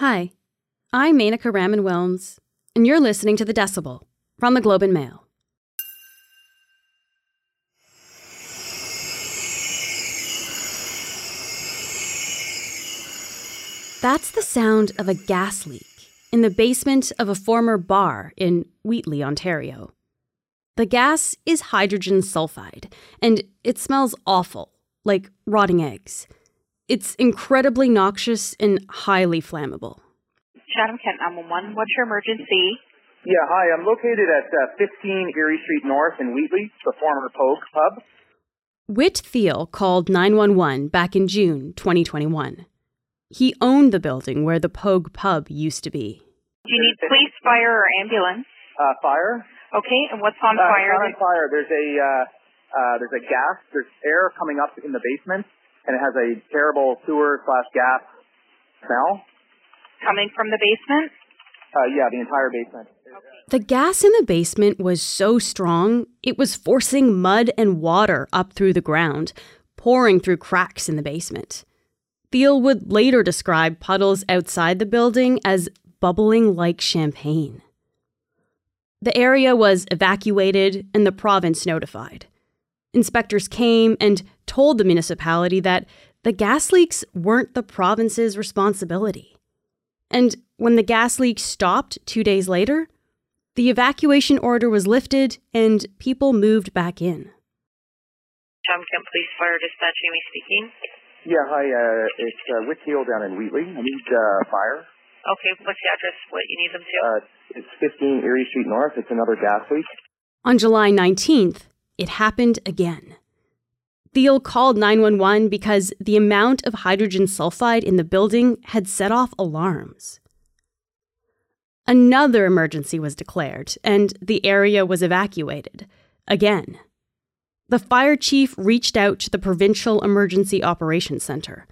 Hi, I'm Menaka Raman Wilms, and you're listening to The Decibel from the Globe and Mail. That's the sound of a gas leak in the basement of a former bar in Wheatley, Ontario. The gas is hydrogen sulfide, and it smells awful, like rotting eggs. It's incredibly noxious and highly flammable. Chatham Kent 911, what's your emergency? Yeah, hi. I'm located at uh, 15 Erie Street North in Wheatley, the former Pogue pub. Whit Thiel called 911 back in June 2021. He owned the building where the Pogue pub used to be. Do you need police, fire, or ambulance? Uh, fire? Okay, and what's on Uh, fire? on fire. There's a uh, uh, there's a gas. There's air coming up in the basement, and it has a terrible sewer slash gas smell. Coming from the basement? Uh, yeah, the entire basement. The gas in the basement was so strong, it was forcing mud and water up through the ground, pouring through cracks in the basement. Thiel would later describe puddles outside the building as bubbling like champagne. The area was evacuated and the province notified. Inspectors came and told the municipality that the gas leaks weren't the province's responsibility. And when the gas leak stopped two days later, the evacuation order was lifted and people moved back in. Chatham Kent Police Fire Dispatch, Amy speaking. Yeah, hi. Uh, it's uh, Whit Thiel down in Wheatley. I need uh, fire. Okay, what's the address? What you need them to? Uh, it's 15 Erie Street North. It's another gas leak. On July 19th, it happened again. Thiel called 911 because the amount of hydrogen sulfide in the building had set off alarms. Another emergency was declared, and the area was evacuated. Again. The fire chief reached out to the Provincial Emergency Operations Center.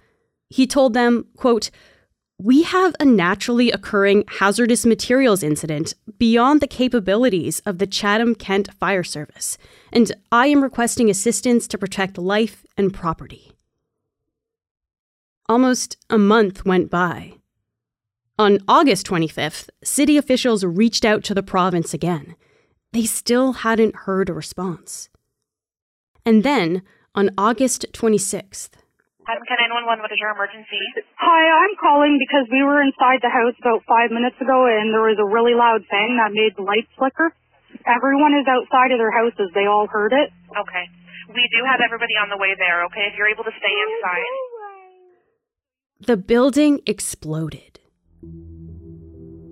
He told them, quote, we have a naturally occurring hazardous materials incident beyond the capabilities of the Chatham Kent Fire Service, and I am requesting assistance to protect life and property. Almost a month went by. On August 25th, city officials reached out to the province again. They still hadn't heard a response. And then, on August 26th, Chatham Kent 911, what is your emergency? Hi, I'm calling because we were inside the house about five minutes ago and there was a really loud bang that made the lights flicker. Everyone is outside of their houses. They all heard it. Okay. We do have everybody on the way there, okay? If you're able to stay inside. the building exploded.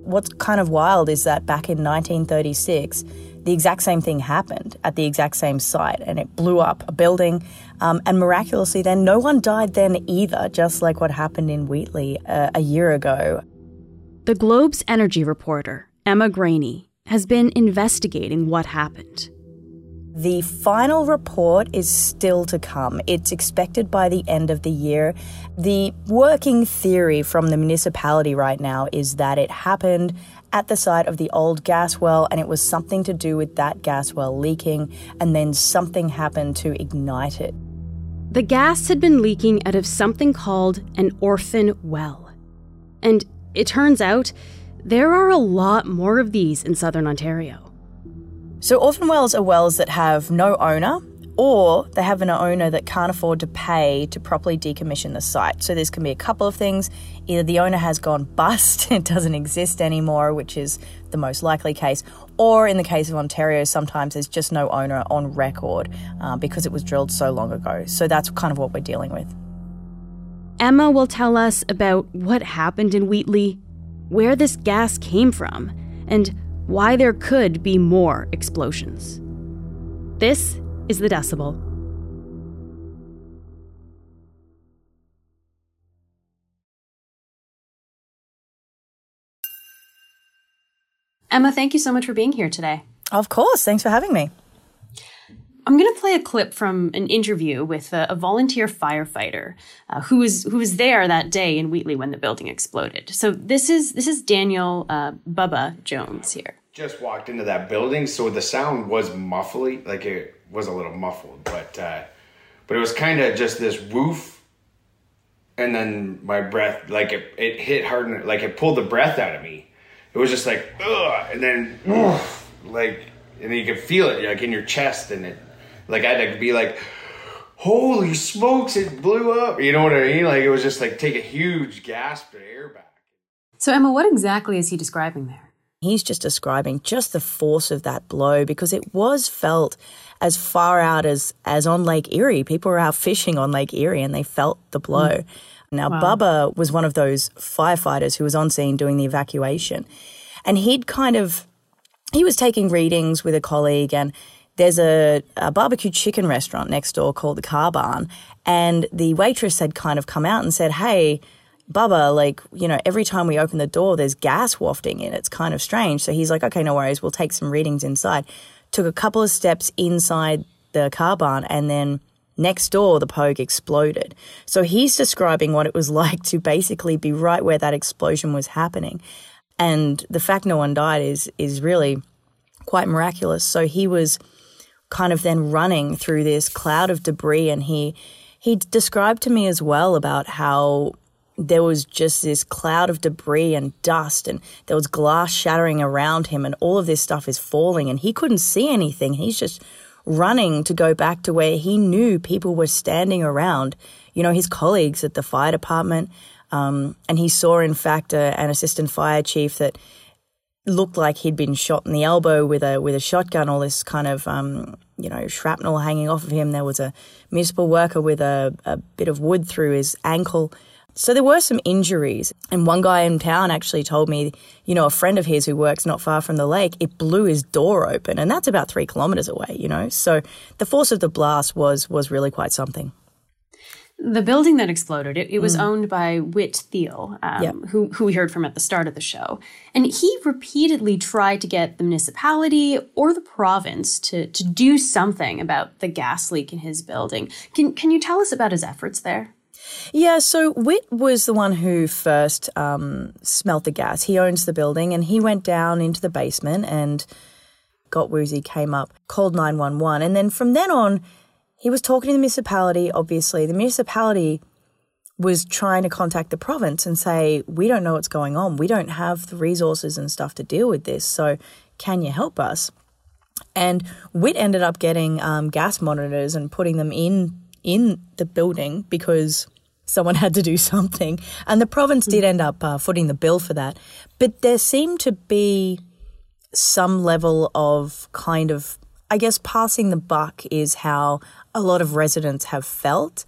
What's kind of wild is that back in 1936, the exact same thing happened at the exact same site and it blew up a building. Um, and miraculously, then no one died then either, just like what happened in Wheatley uh, a year ago. The Globe's energy reporter, Emma Graney, has been investigating what happened. The final report is still to come. It's expected by the end of the year. The working theory from the municipality right now is that it happened at the site of the old gas well and it was something to do with that gas well leaking, and then something happened to ignite it. The gas had been leaking out of something called an orphan well. And it turns out there are a lot more of these in southern Ontario. So, orphan wells are wells that have no owner, or they have an owner that can't afford to pay to properly decommission the site. So, this can be a couple of things. Either the owner has gone bust, it doesn't exist anymore, which is the most likely case, or in the case of Ontario, sometimes there's just no owner on record uh, because it was drilled so long ago. So, that's kind of what we're dealing with. Emma will tell us about what happened in Wheatley, where this gas came from, and why there could be more explosions. This is The Decibel. Emma, thank you so much for being here today. Of course, thanks for having me. I'm going to play a clip from an interview with a, a volunteer firefighter uh, who was who was there that day in Wheatley when the building exploded. So this is this is Daniel uh, Bubba Jones here. Just walked into that building, so the sound was muffly, like it was a little muffled, but uh, but it was kind of just this woof, and then my breath like it, it hit hard like it pulled the breath out of me. It was just like ugh, and then like and you could feel it like in your chest and it like I had to be like holy smokes it blew up you know what I mean like it was just like take a huge gasp of air back. So Emma, what exactly is he describing there? He's just describing just the force of that blow because it was felt as far out as, as on Lake Erie. People were out fishing on Lake Erie and they felt the blow. Mm. Now, wow. Bubba was one of those firefighters who was on scene doing the evacuation. And he'd kind of, he was taking readings with a colleague and there's a, a, barbecue chicken restaurant next door called the Car Barn. And the waitress had kind of come out and said, Hey, Bubba, like, you know, every time we open the door, there's gas wafting in. It's kind of strange. So he's like, okay, no worries. We'll take some readings inside. Took a couple of steps inside the car barn and then next door, the Pogue exploded. So he's describing what it was like to basically be right where that explosion was happening. And the fact no one died is, is really quite miraculous. So he was kind of then running through this cloud of debris and he, he described to me as well about how there was just this cloud of debris and dust, and there was glass shattering around him, and all of this stuff is falling, and he couldn't see anything. He's just running to go back to where he knew people were standing around, you know, his colleagues at the fire department. Um, and he saw, in fact, a, an assistant fire chief that looked like he'd been shot in the elbow with a with a shotgun. All this kind of um, you know shrapnel hanging off of him. There was a municipal worker with a, a bit of wood through his ankle. So there were some injuries. And one guy in town actually told me, you know, a friend of his who works not far from the lake, it blew his door open. And that's about three kilometers away, you know. So the force of the blast was was really quite something. The building that exploded, it, it was mm. owned by Whit Thiel, um, yep. who, who we heard from at the start of the show. And he repeatedly tried to get the municipality or the province to, to do something about the gas leak in his building. Can, can you tell us about his efforts there? Yeah, so Whit was the one who first um, smelt the gas. He owns the building and he went down into the basement and got woozy, came up, called 911. And then from then on, he was talking to the municipality, obviously. The municipality was trying to contact the province and say, We don't know what's going on. We don't have the resources and stuff to deal with this. So can you help us? And Whit ended up getting um, gas monitors and putting them in in the building because someone had to do something. And the province did end up uh, footing the bill for that. But there seemed to be some level of kind of, I guess, passing the buck is how a lot of residents have felt.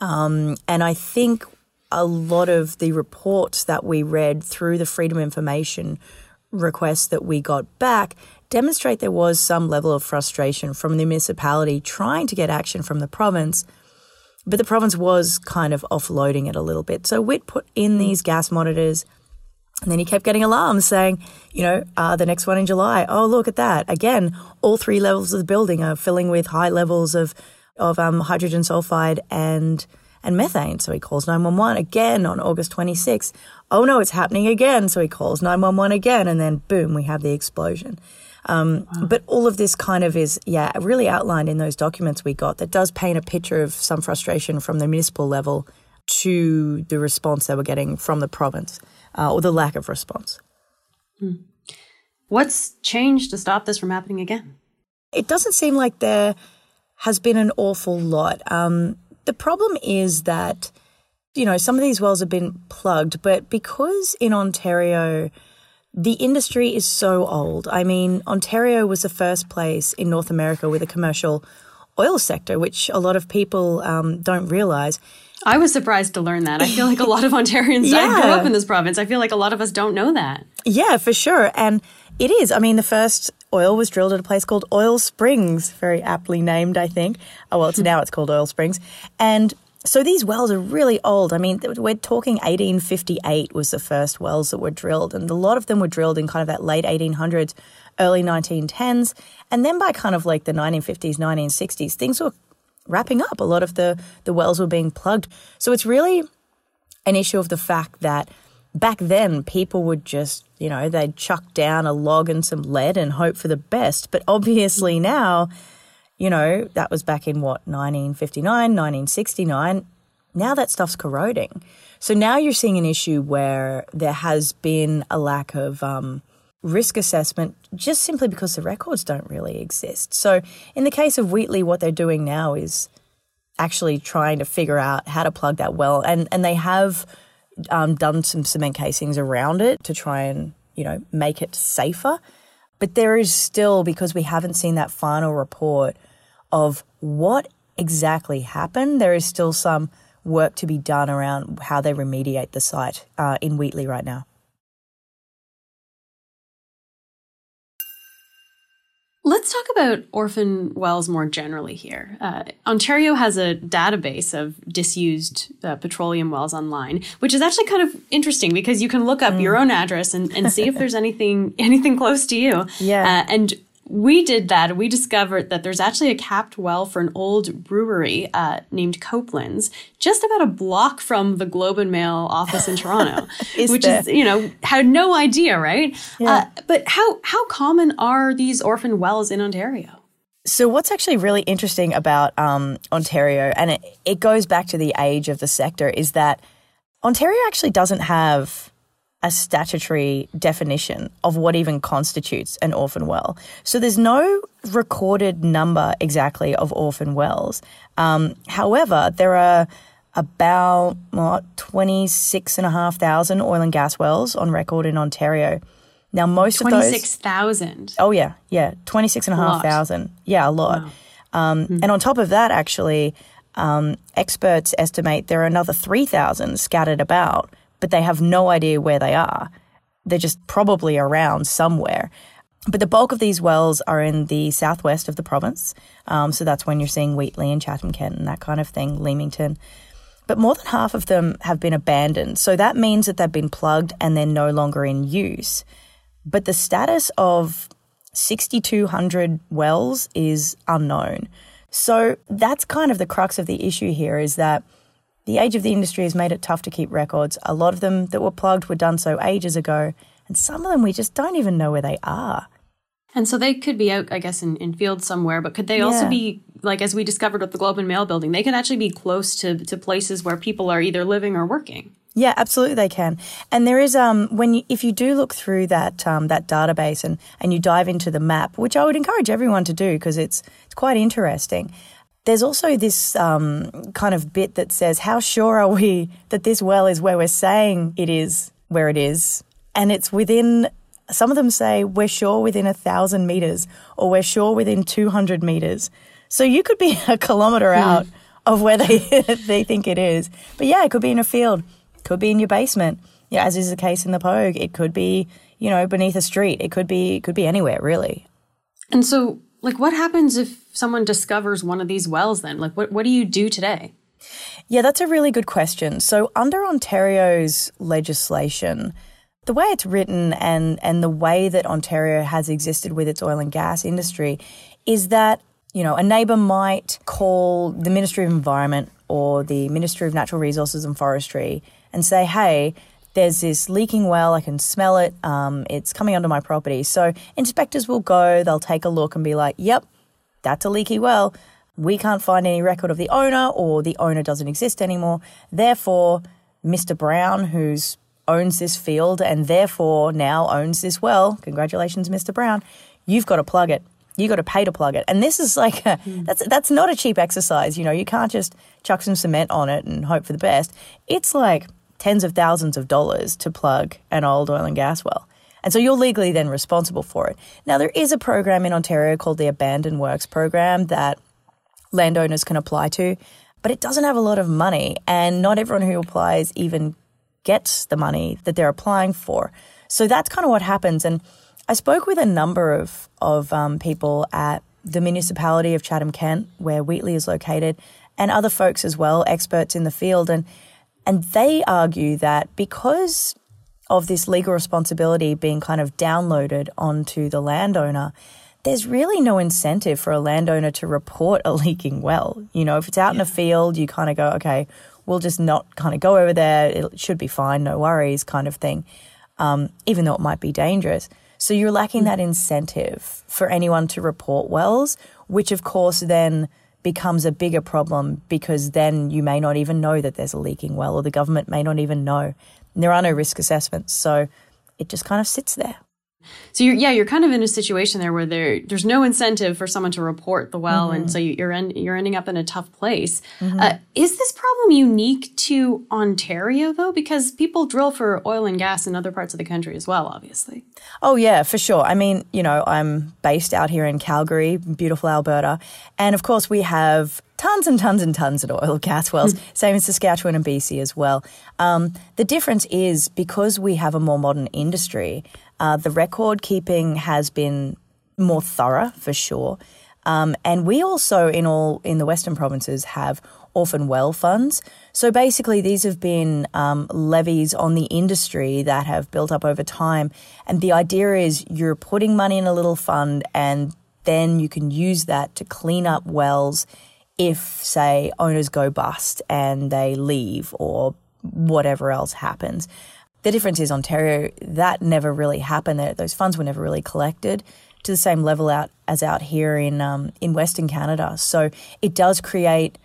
Um, and I think a lot of the reports that we read through the Freedom Information requests that we got back demonstrate there was some level of frustration from the municipality trying to get action from the province – but the province was kind of offloading it a little bit. So Whit put in these gas monitors. And then he kept getting alarms saying, you know, uh, the next one in July. Oh, look at that. Again, all three levels of the building are filling with high levels of, of um, hydrogen sulfide and, and methane. So he calls 911 again on August 26th. Oh no, it's happening again. So he calls 911 again. And then boom, we have the explosion. Um, wow. But all of this kind of is, yeah, really outlined in those documents we got that does paint a picture of some frustration from the municipal level to the response they were getting from the province uh, or the lack of response. Hmm. What's changed to stop this from happening again? It doesn't seem like there has been an awful lot. Um, the problem is that, you know, some of these wells have been plugged, but because in Ontario, the industry is so old. I mean, Ontario was the first place in North America with a commercial oil sector, which a lot of people um, don't realize. I was surprised to learn that. I feel like a lot of Ontarians, yeah. I grew up in this province. I feel like a lot of us don't know that. Yeah, for sure. And it is. I mean, the first oil was drilled at a place called Oil Springs, very aptly named, I think. Oh, well, it's now it's called Oil Springs. And so these wells are really old. I mean, we're talking 1858 was the first wells that were drilled, and a lot of them were drilled in kind of that late 1800s, early 1910s, and then by kind of like the 1950s, 1960s, things were wrapping up. A lot of the the wells were being plugged. So it's really an issue of the fact that back then people would just, you know, they'd chuck down a log and some lead and hope for the best. But obviously now you know, that was back in what, 1959, 1969. now that stuff's corroding. So now you're seeing an issue where there has been a lack of um, risk assessment just simply because the records don't really exist. So in the case of Wheatley, what they're doing now is actually trying to figure out how to plug that well, and and they have um, done some cement casings around it to try and you know make it safer. But there is still because we haven't seen that final report of what exactly happened. There is still some work to be done around how they remediate the site uh, in Wheatley right now. Let's talk about orphan wells more generally here. Uh, Ontario has a database of disused uh, petroleum wells online, which is actually kind of interesting because you can look up mm. your own address and, and see if there's anything anything close to you. Yeah. Uh, and we did that. We discovered that there's actually a capped well for an old brewery uh, named Copeland's, just about a block from the Globe and Mail office in Toronto, is which there? is you know had no idea, right? Yeah. Uh, but how how common are these orphan wells in Ontario? So what's actually really interesting about um, Ontario, and it, it goes back to the age of the sector, is that Ontario actually doesn't have a statutory definition of what even constitutes an orphan well. So there's no recorded number exactly of orphan wells. Um, however, there are about what, 26,500 oil and gas wells on record in Ontario. Now, most 26, of those. 26,000. Oh, yeah. Yeah. 26,500. Yeah, a lot. Wow. Um, mm-hmm. And on top of that, actually, um, experts estimate there are another 3,000 scattered about but they have no idea where they are. They're just probably around somewhere. But the bulk of these wells are in the southwest of the province. Um, so that's when you're seeing Wheatley and Chatham Kent and that kind of thing, Leamington. But more than half of them have been abandoned. So that means that they've been plugged and they're no longer in use. But the status of 6,200 wells is unknown. So that's kind of the crux of the issue here is that the age of the industry has made it tough to keep records. A lot of them that were plugged were done so ages ago, and some of them we just don't even know where they are. And so they could be out, I guess, in, in fields somewhere, but could they yeah. also be, like as we discovered with the Globe and Mail building, they could actually be close to, to places where people are either living or working? Yeah, absolutely they can. And there is um when you, if you do look through that um that database and and you dive into the map, which I would encourage everyone to do because it's it's quite interesting. There's also this um, kind of bit that says, How sure are we that this well is where we're saying it is where it is? And it's within, some of them say, We're sure within a thousand meters, or we're sure within 200 meters. So you could be a kilometer hmm. out of where they, they think it is. But yeah, it could be in a field, could be in your basement. Yeah, as is the case in the Pogue, it could be, you know, beneath a street. It could be, it could be anywhere, really. And so like, what happens if someone discovers one of these wells then? Like, what, what do you do today? Yeah, that's a really good question. So, under Ontario's legislation, the way it's written and, and the way that Ontario has existed with its oil and gas industry is that, you know, a neighbour might call the Ministry of Environment or the Ministry of Natural Resources and Forestry and say, hey, there's this leaking well, I can smell it, um, it's coming onto my property. So inspectors will go, they'll take a look and be like, yep, that's a leaky well. We can't find any record of the owner or the owner doesn't exist anymore. Therefore, Mr. Brown, who's owns this field and therefore now owns this well, congratulations, Mr. Brown, you've got to plug it. You've got to pay to plug it, and this is like a, mm. that's that's not a cheap exercise. You know, you can't just chuck some cement on it and hope for the best. It's like tens of thousands of dollars to plug an old oil and gas well. And so you're legally then responsible for it. Now, there is a program in Ontario called the Abandoned Works Program that landowners can apply to, but it doesn't have a lot of money, and not everyone who applies even gets the money that they're applying for. So that's kind of what happens. And I spoke with a number of, of um, people at the municipality of Chatham Kent, where Wheatley is located, and other folks as well, experts in the field. And and they argue that because of this legal responsibility being kind of downloaded onto the landowner, there's really no incentive for a landowner to report a leaking well. You know, if it's out yeah. in a field, you kind of go, okay, we'll just not kind of go over there. It should be fine, no worries, kind of thing, um, even though it might be dangerous. So you're lacking mm. that incentive for anyone to report wells, which of course then becomes a bigger problem because then you may not even know that there's a leaking well, or the government may not even know. And there are no risk assessments. So it just kind of sits there. So you're, yeah, you're kind of in a situation there where there there's no incentive for someone to report the well, mm-hmm. and so you're en- you're ending up in a tough place. Mm-hmm. Uh, is this problem unique to Ontario though? Because people drill for oil and gas in other parts of the country as well, obviously. Oh yeah, for sure. I mean, you know, I'm based out here in Calgary, beautiful Alberta, and of course we have tons and tons and tons of oil gas wells, mm. same in Saskatchewan and BC as well. Um, the difference is because we have a more modern industry, uh, the record keeping has been more thorough for sure. Um, and we also in all in the Western provinces have orphan well funds. So basically, these have been um, levies on the industry that have built up over time. And the idea is you're putting money in a little fund, and then you can use that to clean up wells if, say, owners go bust and they leave or whatever else happens. The difference is Ontario, that never really happened. Those funds were never really collected to the same level out as out here in um, in Western Canada. So it does create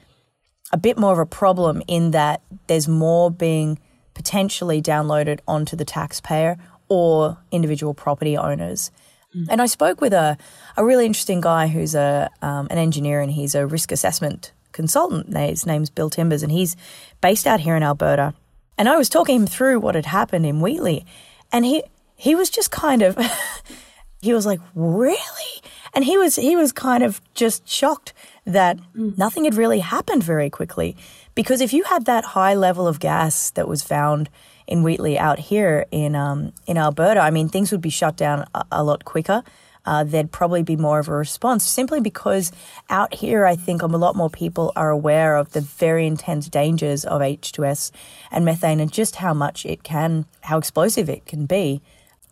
a bit more of a problem in that there's more being potentially downloaded onto the taxpayer or individual property owners. Mm. And I spoke with a, a really interesting guy who's a um, an engineer and he's a risk assessment consultant. His name's Bill Timbers and he's based out here in Alberta. And I was talking him through what had happened in Wheatley, and he he was just kind of he was like, "Really?" And he was he was kind of just shocked that mm. nothing had really happened very quickly because if you had that high level of gas that was found in Wheatley out here in um, in Alberta, I mean, things would be shut down a, a lot quicker uh, there'd probably be more of a response simply because out here, I think a lot more people are aware of the very intense dangers of H2S and methane and just how much it can, how explosive it can be.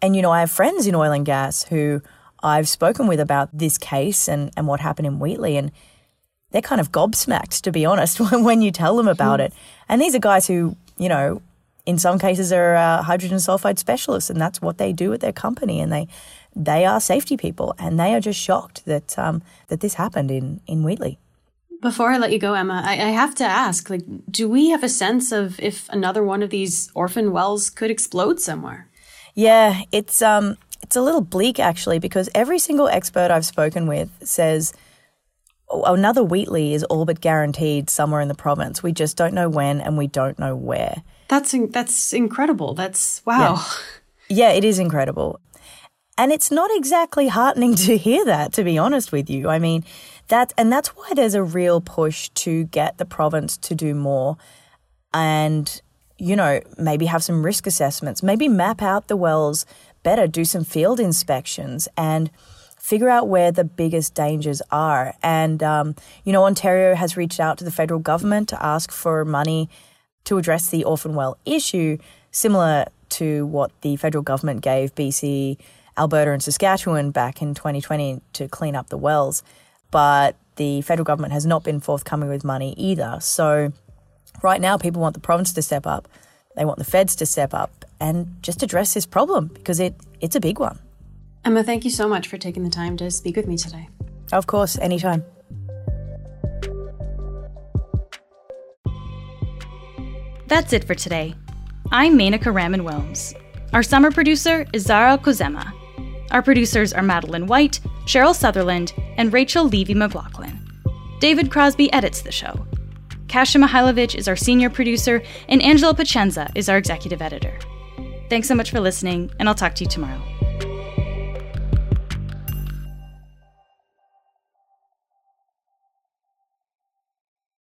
And, you know, I have friends in oil and gas who I've spoken with about this case and, and what happened in Wheatley. And they're kind of gobsmacked, to be honest, when you tell them about mm. it. And these are guys who, you know, in some cases are uh, hydrogen sulfide specialists, and that's what they do at their company. And they they are safety people, and they are just shocked that um, that this happened in in Wheatley. Before I let you go, Emma, I, I, have to ask: like, do we have a sense of if another one of these orphan wells could explode somewhere? Yeah, it's um, it's a little bleak actually, because every single expert I've spoken with says oh, another Wheatley is all but guaranteed somewhere in the province. We just don't know when, and we don't know where. That's that's incredible. That's wow. Yeah, yeah it is incredible. And it's not exactly heartening to hear that, to be honest with you. I mean, that, and that's why there's a real push to get the province to do more and, you know, maybe have some risk assessments, maybe map out the wells better, do some field inspections and figure out where the biggest dangers are. And, um, you know, Ontario has reached out to the federal government to ask for money to address the orphan well issue, similar to what the federal government gave BC Alberta and Saskatchewan back in 2020 to clean up the wells, but the federal government has not been forthcoming with money either. So right now, people want the province to step up. They want the feds to step up and just address this problem because it, it's a big one. Emma, thank you so much for taking the time to speak with me today. Of course, anytime. That's it for today. I'm Menaka Raman Wilms. Our summer producer is Zara Kozema. Our producers are Madeline White, Cheryl Sutherland, and Rachel Levy McLaughlin. David Crosby edits the show. Kasia Mihailovich is our senior producer, and Angela Pacenza is our executive editor. Thanks so much for listening, and I'll talk to you tomorrow.